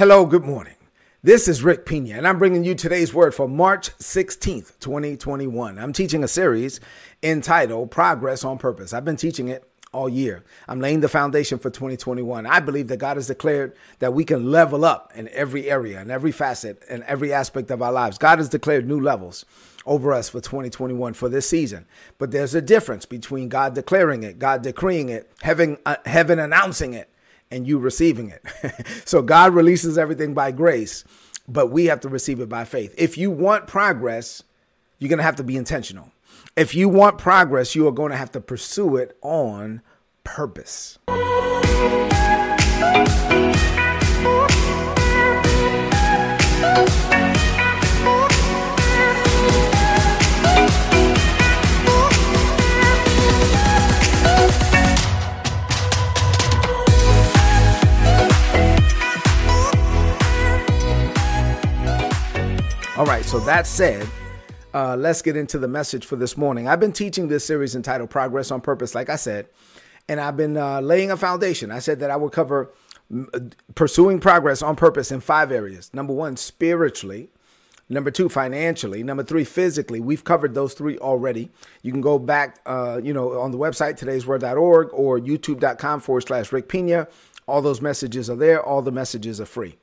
Hello, good morning. This is Rick Pina, and I'm bringing you today's word for March 16th, 2021. I'm teaching a series entitled Progress on Purpose. I've been teaching it all year. I'm laying the foundation for 2021. I believe that God has declared that we can level up in every area, in every facet, in every aspect of our lives. God has declared new levels over us for 2021 for this season. But there's a difference between God declaring it, God decreeing it, heaven, uh, heaven announcing it, and you receiving it. so God releases everything by grace, but we have to receive it by faith. If you want progress, you're going to have to be intentional. If you want progress, you are going to have to pursue it on purpose. All right, so that said, uh, let's get into the message for this morning. I've been teaching this series entitled Progress on Purpose, like I said, and I've been uh, laying a foundation. I said that I would cover mm, pursuing progress on purpose in five areas. Number one, spiritually. Number two, financially. Number three, physically. We've covered those three already. You can go back, uh, you know, on the website, today'sword.org or youtube.com forward slash Rick Pina. All those messages are there. All the messages are free.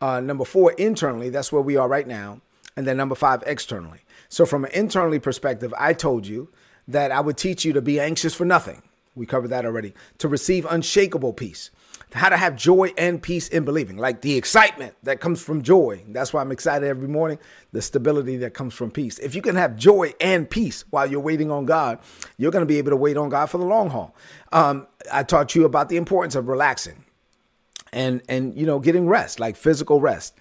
Uh, number four, internally, that's where we are right now and then number five, externally. So, from an internally perspective, I told you that I would teach you to be anxious for nothing. We covered that already. To receive unshakable peace. How to have joy and peace in believing, like the excitement that comes from joy. That's why I'm excited every morning. The stability that comes from peace. If you can have joy and peace while you're waiting on God, you're going to be able to wait on God for the long haul. Um, I taught you about the importance of relaxing and and you know getting rest, like physical rest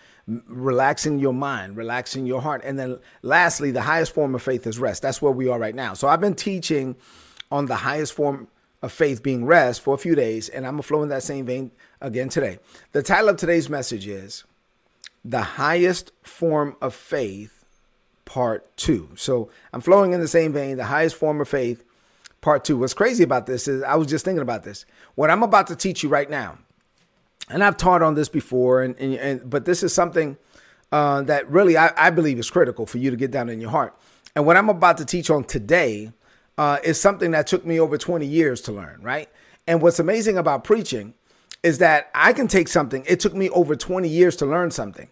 relaxing your mind, relaxing your heart. And then lastly, the highest form of faith is rest. That's where we are right now. So I've been teaching on the highest form of faith being rest for a few days, and I'm gonna flow in that same vein again today. The title of today's message is The Highest Form of Faith, Part Two. So I'm flowing in the same vein, the highest form of faith, Part Two. What's crazy about this is I was just thinking about this. What I'm about to teach you right now and I've taught on this before, and, and, and but this is something uh, that really I, I, believe is critical for you to get down in your heart. And what I'm about to teach on today uh, is something that took me over 20 years to learn, right? And what's amazing about preaching is that I can take something, it took me over 20 years to learn something.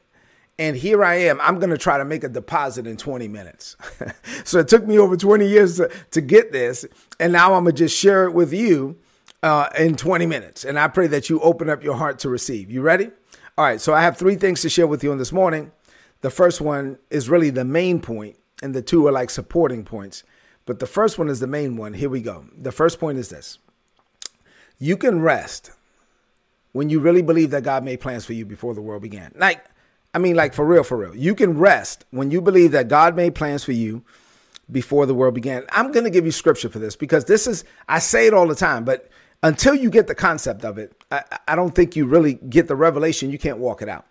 And here I am, I'm to try to make a deposit in 20 minutes. so it took me over 20 years to, to get this. And now I'm to just share it with you uh, in 20 minutes. And I pray that you open up your heart to receive. You ready? All right. So I have three things to share with you on this morning. The first one is really the main point, and the two are like supporting points. But the first one is the main one. Here we go. The first point is this you can rest when you really believe that God made plans for you before the world began. Like, I mean, like for real, for real. You can rest when you believe that God made plans for you before the world began. I'm going to give you scripture for this because this is, I say it all the time, but until you get the concept of it, I, I don't think you really get the revelation. You can't walk it out.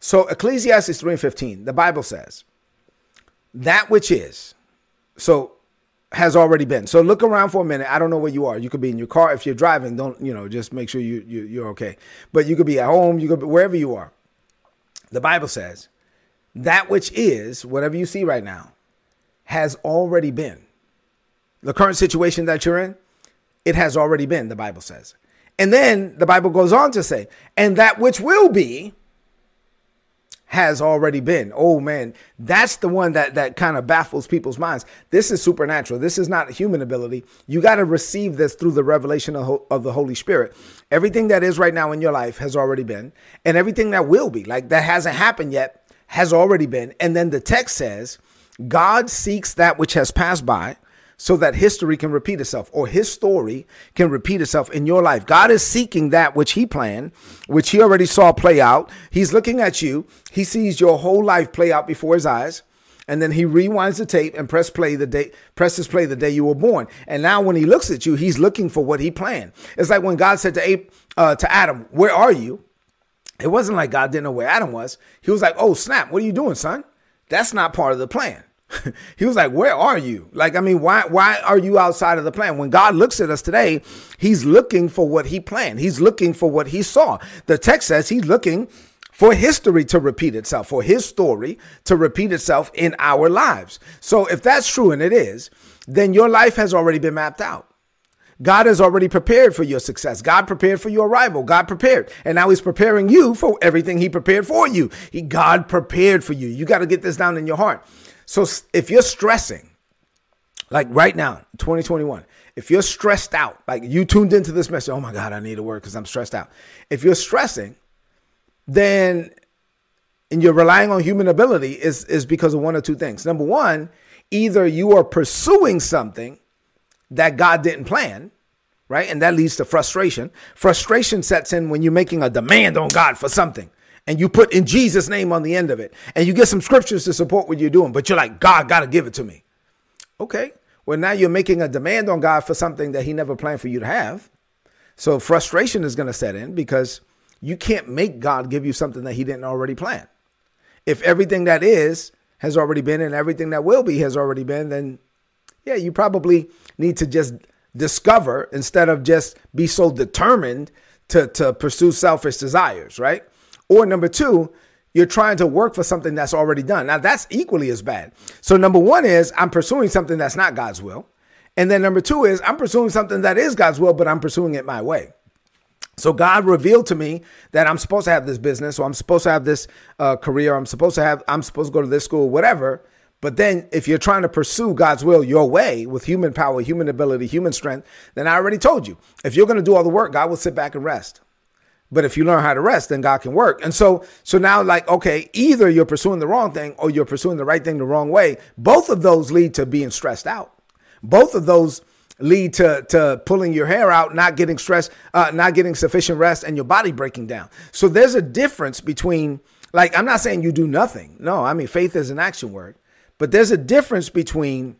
So Ecclesiastes 3 and 15, the Bible says, that which is, so has already been. So look around for a minute. I don't know where you are. You could be in your car. If you're driving, don't, you know, just make sure you, you you're okay. But you could be at home, you could be wherever you are. The Bible says, that which is, whatever you see right now, has already been. The current situation that you're in, it has already been, the Bible says. And then the Bible goes on to say, and that which will be has already been. Oh man, that's the one that that kind of baffles people's minds. This is supernatural. This is not human ability. You got to receive this through the revelation of, of the Holy Spirit. Everything that is right now in your life has already been, and everything that will be, like that hasn't happened yet, has already been. And then the text says, God seeks that which has passed by so that history can repeat itself or his story can repeat itself in your life. God is seeking that which he planned, which he already saw play out. He's looking at you. He sees your whole life play out before his eyes. And then he rewinds the tape and press play the day, presses play the day you were born. And now when he looks at you, he's looking for what he planned. It's like when God said to, Abe, uh, to Adam, where are you? It wasn't like God didn't know where Adam was. He was like, oh, snap. What are you doing, son? That's not part of the plan. he was like, "Where are you? Like, I mean, why why are you outside of the plan? When God looks at us today, He's looking for what He planned. He's looking for what He saw. The text says He's looking for history to repeat itself, for his story to repeat itself in our lives. So if that's true, and it is, then your life has already been mapped out. God has already prepared for your success. God prepared for your arrival. God prepared. And now he's preparing you for everything he prepared for you. He, God prepared for you. You got to get this down in your heart. So if you're stressing, like right now, 2021, if you're stressed out, like you tuned into this message, oh my God, I need to work because I'm stressed out. If you're stressing, then and you're relying on human ability is, is because of one or two things. Number one, either you are pursuing something that God didn't plan, right? And that leads to frustration. Frustration sets in when you're making a demand on God for something and you put in Jesus' name on the end of it and you get some scriptures to support what you're doing, but you're like, God got to give it to me. Okay. Well, now you're making a demand on God for something that He never planned for you to have. So frustration is going to set in because you can't make God give you something that He didn't already plan. If everything that is has already been and everything that will be has already been, then yeah, you probably need to just discover instead of just be so determined to, to pursue selfish desires, right? Or number two, you're trying to work for something that's already done. Now, that's equally as bad. So, number one is I'm pursuing something that's not God's will. And then number two is I'm pursuing something that is God's will, but I'm pursuing it my way. So God revealed to me that I'm supposed to have this business, or I'm supposed to have this uh, career, I'm supposed to have, I'm supposed to go to this school, whatever. But then if you're trying to pursue God's will your way with human power, human ability, human strength, then I already told you, if you're going to do all the work, God will sit back and rest. But if you learn how to rest, then God can work. And so, so now like, okay, either you're pursuing the wrong thing or you're pursuing the right thing the wrong way. Both of those lead to being stressed out. Both of those lead to, to pulling your hair out, not getting stressed, uh, not getting sufficient rest, and your body breaking down. So there's a difference between, like, I'm not saying you do nothing. No, I mean, faith is an action word. But there's a difference between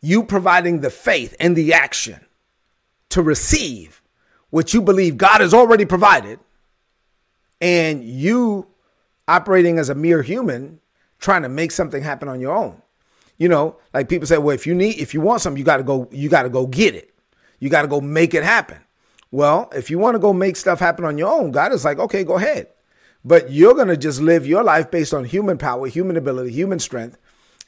you providing the faith and the action to receive what you believe God has already provided and you operating as a mere human trying to make something happen on your own you know, like people say, well, if you need, if you want something, you got to go, you got to go get it. You got to go make it happen. Well, if you want to go make stuff happen on your own, God is like, okay, go ahead. But you're going to just live your life based on human power, human ability, human strength.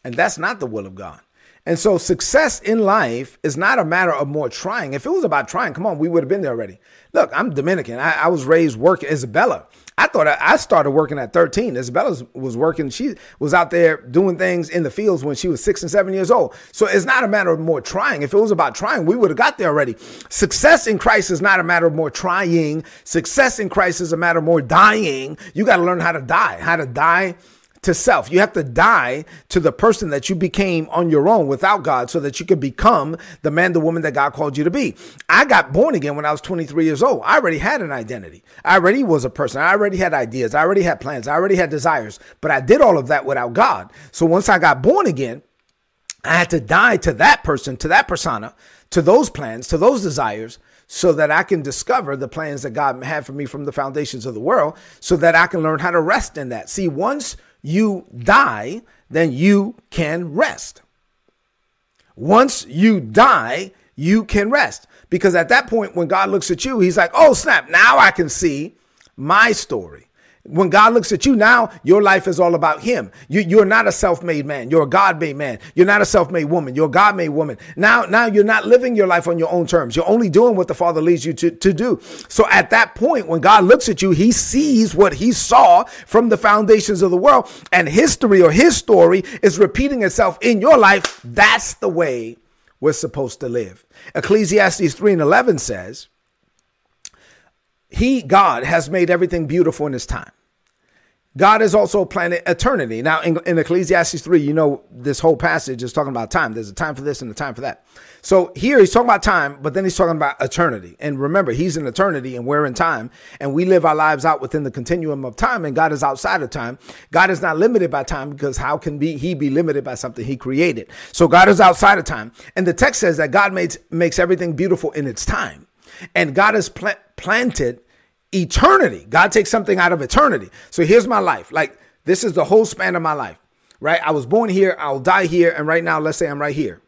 And that's not the will of God. And so success in life is not a matter of more trying. If it was about trying, come on, we would have been there already. Look, I'm Dominican. I, I was raised working Isabella. I thought I, I started working at 13. Isabella was working. She was out there doing things in the fields when she was six and seven years old. So it's not a matter of more trying. If it was about trying, we would have got there already. Success in Christ is not a matter of more trying. Success in Christ is a matter of more dying. You got to learn how to die, how to die to self. You have to die to the person that you became on your own without God so that you could become the man, the woman that God called you to be. I got born again when I was 23 years old. I already had an identity. I already was a person. I already had ideas. I already had plans. I already had desires, but I did all of that without God. So once I got born again, I had to die to that person, to that persona, to those plans, to those desires, so that I can discover the plans that God had for me from the foundations of the world, so that I can learn how to rest in that. See, once you die, then you can rest. Once you die, you can rest. Because at that point, when God looks at you, he's like, oh, snap, now I can see my story. When God looks at you now, your life is all about Him. You, are not a self-made man. You're a God-made man. You're not a self-made woman. You're a God-made woman. Now, now you're not living your life on your own terms. You're only doing what the Father leads you to, to do. So at that point, when God looks at you, He sees what He saw from the foundations of the world, and history or His story is repeating itself in your life. That's the way we're supposed to live. Ecclesiastes 3 and 11 says, He, God, has made everything beautiful in His time. God is also planning eternity. Now, in, in, Ecclesiastes 3, you know, this whole passage is talking about time. There's a time for this and a time for that. So here he's talking about time, but then he's talking about eternity. And remember, he's in eternity and we're in time, and we live our lives out within the continuum of time, and God is outside of time. God is not limited by time because how can be he be limited by something he created? So God is outside of time. And the text says that God makes, makes everything beautiful in its time. And God has pl- planted eternity. God takes something out of eternity. So here's my life. Like this is the whole span of my life, right? I was born here. I'll die here. And right now, let's say I'm right here.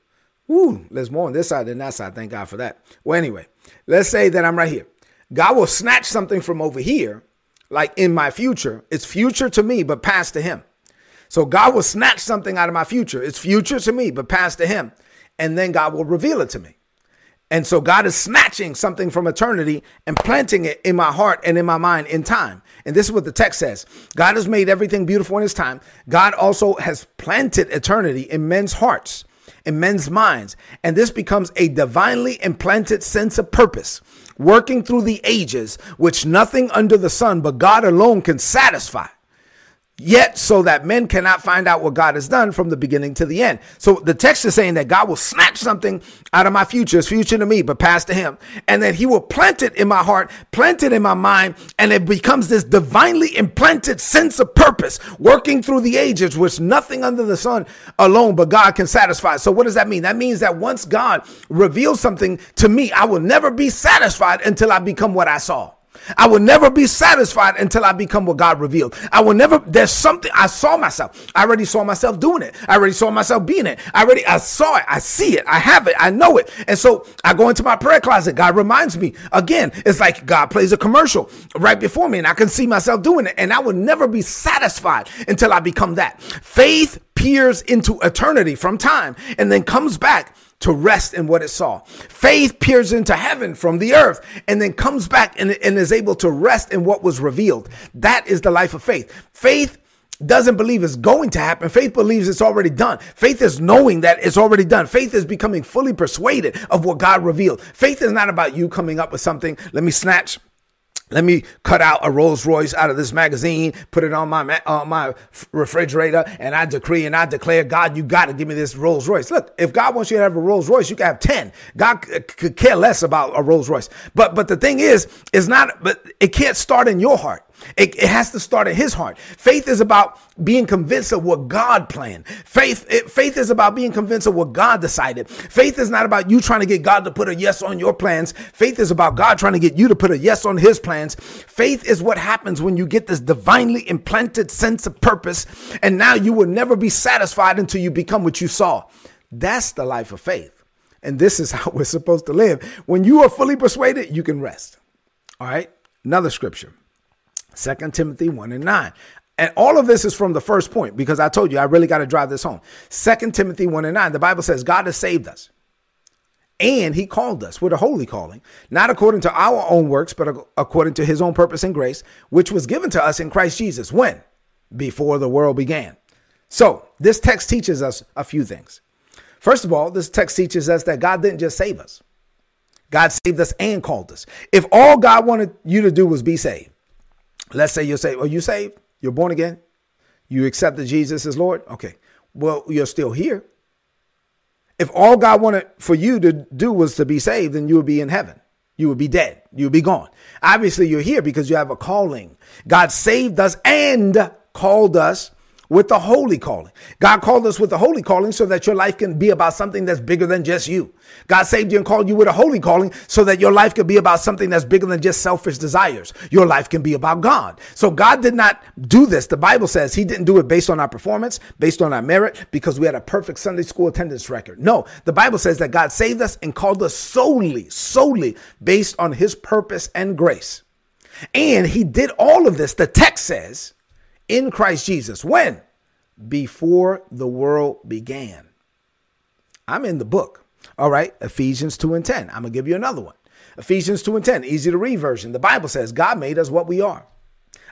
Woo, there's more on this side than that side. Thank God for that. Well, anyway, let's say that I'm right here. God will snatch something from over here, like in my future. It's future to me, but past to him. So God will snatch something out of my future. It's future to me, but past to him. And then God will reveal it to me. And so God is snatching something from eternity and planting it in my heart and in my mind in time. And this is what the text says God has made everything beautiful in his time. God also has planted eternity in men's hearts, in men's minds. And this becomes a divinely implanted sense of purpose, working through the ages, which nothing under the sun but God alone can satisfy yet so that men cannot find out what God has done from the beginning to the end. So the text is saying that God will snatch something out of my future, it's future to me, but past to him. And that he will plant it in my heart, plant it in my mind, and it becomes this divinely implanted sense of purpose working through the ages, which nothing under the sun alone but God can satisfy. So what does that mean? That means that once God reveals something to me, I will never be satisfied until I become what I saw. I will never be satisfied until I become what God revealed. I will never, there's something I saw myself. I already saw myself doing it. I already saw myself being it. I already, I saw it. I see it. I have it. I know it. And so I go into my prayer closet. God reminds me again. It's like God plays a commercial right before me and I can see myself doing it. And I will never be satisfied until I become that. Faith peers into eternity from time and then comes back to rest in what it saw. Faith peers into heaven from the earth and then comes back and, and is able to rest in what was revealed. That is the life of faith. Faith doesn't believe it's going to happen. Faith believes it's already done. Faith is knowing that it's already done. Faith is becoming fully persuaded of what God revealed. Faith is not about you coming up with something. Let me snatch let me cut out a Rolls Royce out of this magazine, put it on my on my refrigerator, and I decree and I declare, God, you got to give me this Rolls Royce. Look, if God wants you to have a Rolls Royce, you can have ten. God could care less about a Rolls Royce. But but the thing is, it's not. But it can't start in your heart. It, it, has to start in his heart. Faith is about being convinced of what God planned. Faith, it, faith is about being convinced of what God decided. Faith is not about you trying to get God to put a yes on your plans. Faith is about God trying to get you to put a yes on his plans. Faith is what happens when you get this divinely implanted sense of purpose. And now you will never be satisfied until you become what you saw. That's the life of faith. And this is how we're supposed to live. When you are fully persuaded, you can rest. All right. Another scripture. 2 Timothy 1 and 9. And all of this is from the first point because I told you I really got to drive this home. 2 Timothy 1 and 9, the Bible says God has saved us and he called us with a holy calling, not according to our own works, but according to his own purpose and grace, which was given to us in Christ Jesus. When? Before the world began. So this text teaches us a few things. First of all, this text teaches us that God didn't just save us. God saved us and called us. If all God wanted you to do was be saved, Let's say you're saved. Are you saved? You're born again? You accepted Jesus as Lord? Okay. Well, you're still here. If all God wanted for you to do was to be saved, then you would be in heaven. You would be dead. You would be gone. Obviously, you're here because you have a calling. God saved us and called us with the holy calling. God called us with the holy calling so that your life can be about something that's bigger than just you. God saved you and called you with a holy calling so that your life could be about something that's bigger than just selfish desires. Your life can be about God. So God did not do this. The Bible says he didn't do it based on our performance, based on our merit, because we had a perfect Sunday school attendance record. No, the Bible says that God saved us and called us solely, solely based on his purpose and grace. And he did all of this, the text says, in Christ Jesus. When? Before the world began. I'm in the book. All right, Ephesians 2 and 10. I'm going to give you another one. Ephesians 2 and 10, easy to read version. The Bible says God made us what we are.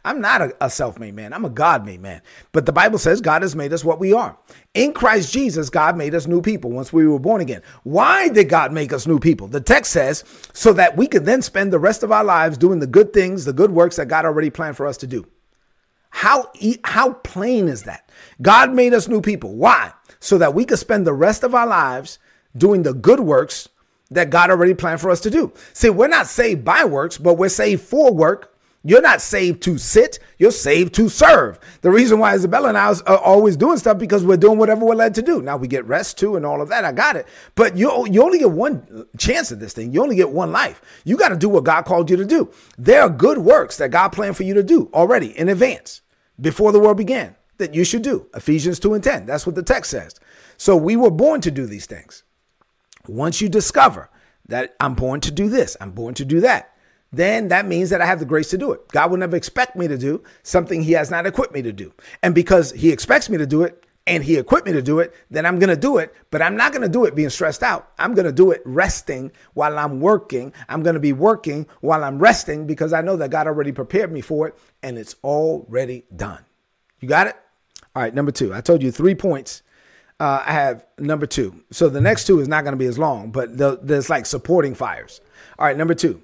I'm not a, a self made man, I'm a God made man. But the Bible says God has made us what we are. In Christ Jesus, God made us new people once we were born again. Why did God make us new people? The text says so that we could then spend the rest of our lives doing the good things, the good works that God already planned for us to do. How, how plain is that? God made us new people. Why? So that we could spend the rest of our lives doing the good works that God already planned for us to do. See, we're not saved by works, but we're saved for work. You're not saved to sit, you're saved to serve. The reason why Isabella and I are uh, always doing stuff because we're doing whatever we're led to do. Now we get rest too and all of that. I got it. But you, you only get one chance at this thing. You only get one life. You got to do what God called you to do. There are good works that God planned for you to do already in advance before the world began that you should do. Ephesians 2 and 10. That's what the text says. So we were born to do these things. Once you discover that I'm born to do this, I'm born to do that, then that means that I have the grace to do it. God will never expect me to do something he has not equipped me to do. And because he expects me to do it and he equipped me to do it, then I'm going to do it, but I'm not going to do it being stressed out. I'm going to do it resting while I'm working. I'm going to be working while I'm resting because I know that God already prepared me for it and it's already done. You got it? All right, number two. I told you three points. Uh, I have number two. So the next two is not going to be as long, but the, there's like supporting fires. All right, number two.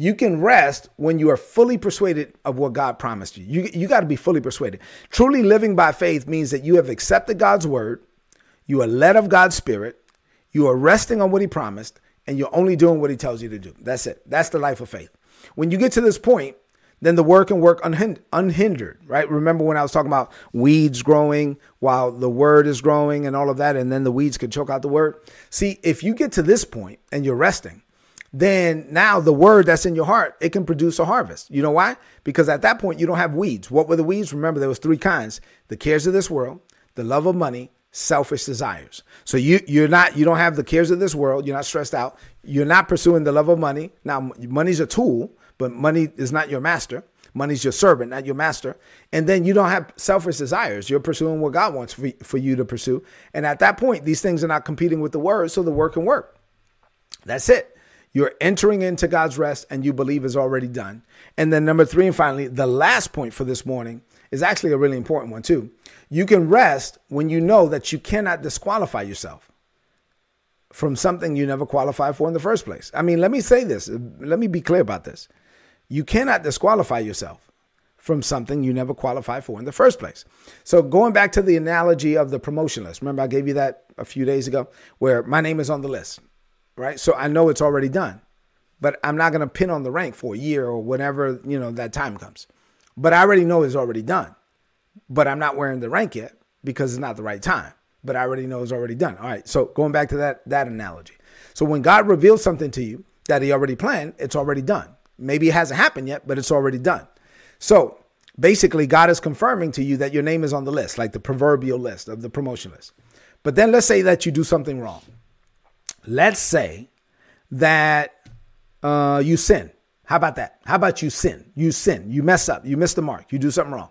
You can rest when you are fully persuaded of what God promised you. You, you got to be fully persuaded. Truly living by faith means that you have accepted God's word, you are led of God's spirit, you are resting on what he promised, and you're only doing what he tells you to do. That's it. That's the life of faith. When you get to this point, then the word can work unhindered, right? Remember when I was talking about weeds growing while the word is growing and all of that, and then the weeds can choke out the word? See, if you get to this point and you're resting, then now the word that's in your heart, it can produce a harvest. You know why? Because at that point, you don't have weeds. What were the weeds? Remember, there was three kinds the cares of this world, the love of money, selfish desires. So you you're not you don't have the cares of this world. You're not stressed out. You're not pursuing the love of money. Now, money's a tool but money is not your master. Money's your servant, not your master. And then you don't have selfish desires. You're pursuing what God wants for, for you to pursue. And at that point, these things are not competing with the word, so the word can work. That's it. You're entering into God's rest and you believe is already done. And then, number three, and finally, the last point for this morning is actually a really important one, too. You can rest when you know that you cannot disqualify yourself from something you never qualified for in the first place. I mean, let me say this. Let me be clear about this. You cannot disqualify yourself from something you never qualified for in the first place. So going back to the analogy of the promotion list, remember I gave you that a few days ago where my name is on the list, right? So I know it's already done, but I'm not going to pin on the rank for a year or whenever, you know, that time comes. But I already know it's already done, but I'm not wearing the rank yet because it's not the right time, but I already know it's already done. All right. So going back to that, that analogy. So when God reveals something to you that he already planned, it's already done. Maybe it hasn't happened yet, but it's already done. So basically, God is confirming to you that your name is on the list, like the proverbial list of the promotion list. But then let's say that you do something wrong. Let's say that uh, you sin. How about that? How about you sin? You sin. You mess up. You miss the mark. You do something wrong.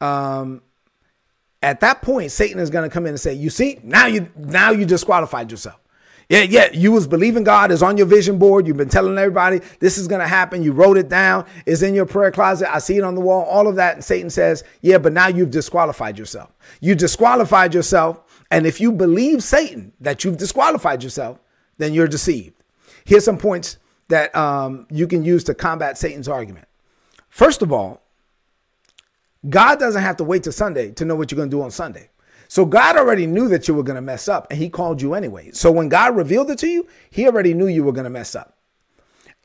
Um, at that point, Satan is going to come in and say, "You see, now you now you disqualified yourself. Yeah, yeah, you was believing God is on your vision board. You've been telling everybody this is going to happen. You wrote it down. It's in your prayer closet. I see it on the wall. All of that. And Satan says, yeah, but now you've disqualified yourself. You disqualified yourself. And if you believe Satan that you've disqualified yourself, then you're deceived. Here's some points that um, you can use to combat Satan's argument. First of all, God doesn't have to wait till Sunday to know what you're going to do on Sunday. So God already knew that you were going to mess up and he called you anyway. So when God revealed it to you, he already knew you were going to mess up.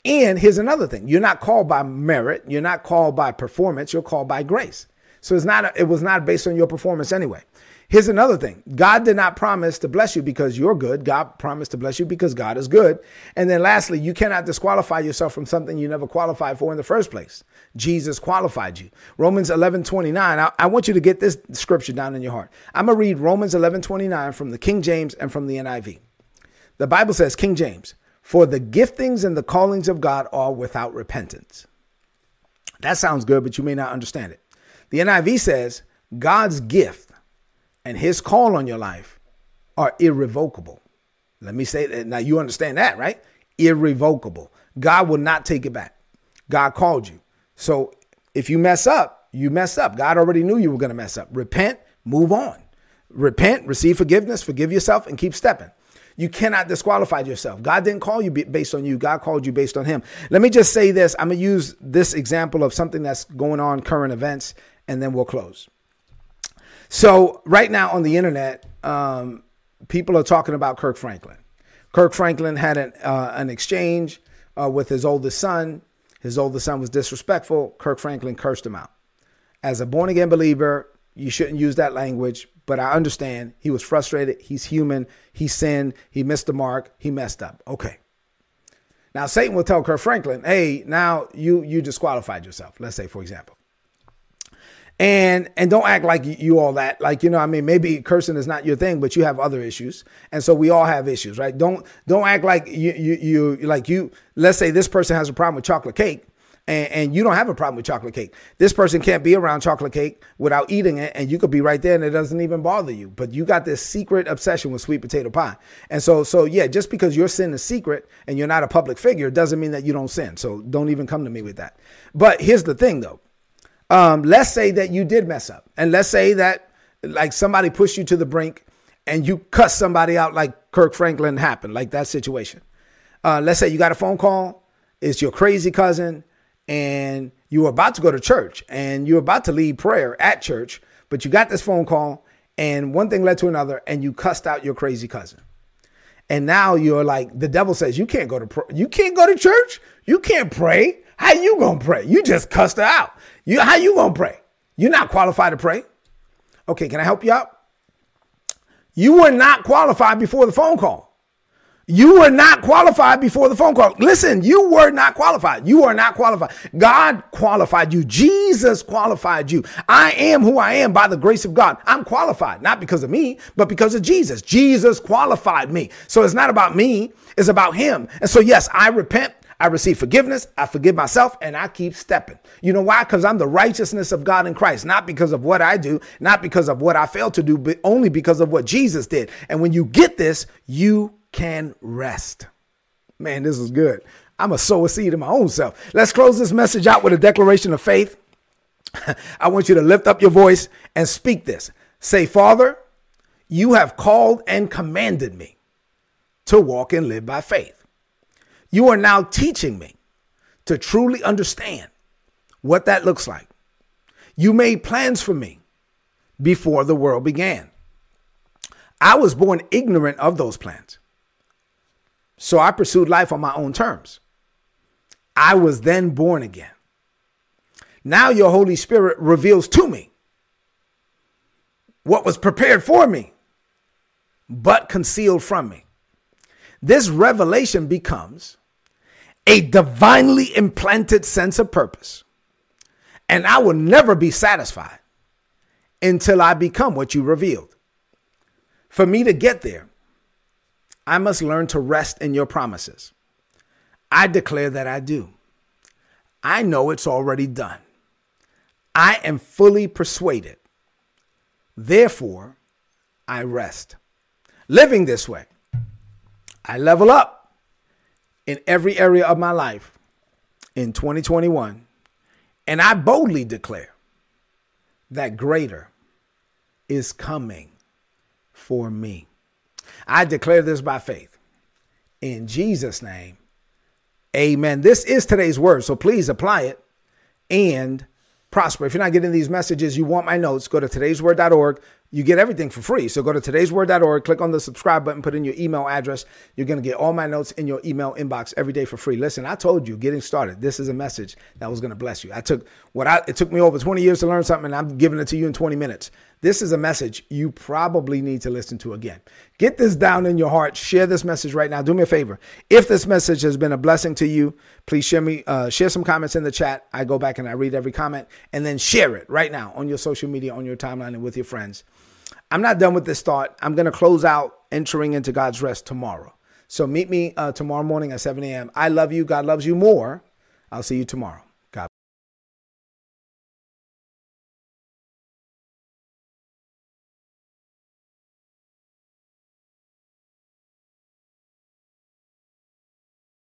And here's another thing. You're not called by merit. You're not called by performance. You're called by grace. So it's not, a, it was not based on your performance anyway. Here's another thing God did not promise to bless you because you're good. God promised to bless you because God is good. And then lastly, you cannot disqualify yourself from something you never qualified for in the first place. Jesus qualified you. Romans 11 29. I, I want you to get this scripture down in your heart. I'm going to read Romans 11 29 from the King James and from the NIV. The Bible says, King James, for the giftings and the callings of God are without repentance. That sounds good, but you may not understand it. The NIV says, God's gift and his call on your life are irrevocable. Let me say that. Now you understand that, right? Irrevocable. God will not take it back. God called you. So if you mess up, you mess up. God already knew you were going to mess up. Repent, move on. Repent, receive forgiveness, forgive yourself, and keep stepping. You cannot disqualify yourself. God didn't call you based on you. God called you based on Him. Let me just say this. I'm going to use this example of something that's going on, current events, and then we'll close. So right now on the internet, um, people are talking about Kirk Franklin. Kirk Franklin had an, uh, an exchange uh, with his oldest son. His oldest son was disrespectful. Kirk Franklin cursed him out. As a born again believer, you shouldn't use that language, but I understand he was frustrated. He's human. He sinned. He missed the mark. He messed up. Okay. Now Satan will tell Kirk Franklin, "Hey, now you you disqualified yourself." Let's say, for example, and and don't act like you all that. Like you know i mean? Maybe cursing is not your thing but you have other issues. And so we all have issues right? Don't don't act like you you, you like you let's say this person has a problem with chocolate cake and, and you don't have a problem with chocolate cake. This person can't be around chocolate cake without eating it and you could be right there and it doesn't even bother you. But you got this secret obsession with sweet potato pie. And so so yeah just because your sin is secret and you're not a public figure doesn't mean that you don't sin. So don't even come to me with that. But here's the thing though um, let's say that you did mess up, and let's say that like somebody pushed you to the brink, and you cuss somebody out like Kirk Franklin happened, like that situation. Uh, let's say you got a phone call, it's your crazy cousin, and you were about to go to church, and you're about to lead prayer at church, but you got this phone call, and one thing led to another, and you cussed out your crazy cousin. And now you're like, the devil says you can't go to you can't go to church, you can't pray. How you gonna pray? You just cussed her out. You how you gonna pray? You're not qualified to pray. Okay, can I help you out? You were not qualified before the phone call. You were not qualified before the phone call. Listen, you were not qualified. You are not qualified. God qualified you. Jesus qualified you. I am who I am by the grace of God. I'm qualified, not because of me, but because of Jesus. Jesus qualified me. So it's not about me, it's about Him. And so, yes, I repent I receive forgiveness, I forgive myself, and I keep stepping. You know why? Because I'm the righteousness of God in Christ, not because of what I do, not because of what I failed to do, but only because of what Jesus did. And when you get this, you can rest. Man, this is good. I'm a sow a seed in my own self. Let's close this message out with a declaration of faith. I want you to lift up your voice and speak this. Say, Father, you have called and commanded me to walk and live by faith. You are now teaching me to truly understand what that looks like. You made plans for me before the world began. I was born ignorant of those plans. So I pursued life on my own terms. I was then born again. Now your Holy Spirit reveals to me what was prepared for me, but concealed from me. This revelation becomes a divinely implanted sense of purpose. And I will never be satisfied until I become what you revealed. For me to get there, I must learn to rest in your promises. I declare that I do. I know it's already done. I am fully persuaded. Therefore, I rest. Living this way, I level up in every area of my life in 2021. And I boldly declare that greater is coming for me. I declare this by faith. In Jesus' name, amen. This is today's word, so please apply it and prosper. If you're not getting these messages, you want my notes, go to today'sword.org you get everything for free. So go to today'sword.org, click on the subscribe button, put in your email address. You're going to get all my notes in your email inbox every day for free. Listen, I told you getting started. This is a message that was going to bless you. I took what I it took me over 20 years to learn something and I'm giving it to you in 20 minutes. This is a message you probably need to listen to again. Get this down in your heart. Share this message right now. Do me a favor. If this message has been a blessing to you, please share me uh, share some comments in the chat. I go back and I read every comment and then share it right now on your social media, on your timeline and with your friends. I'm not done with this thought. I'm going to close out entering into God's rest tomorrow. So meet me uh, tomorrow morning at 7 a.m. I love you. God loves you more. I'll see you tomorrow.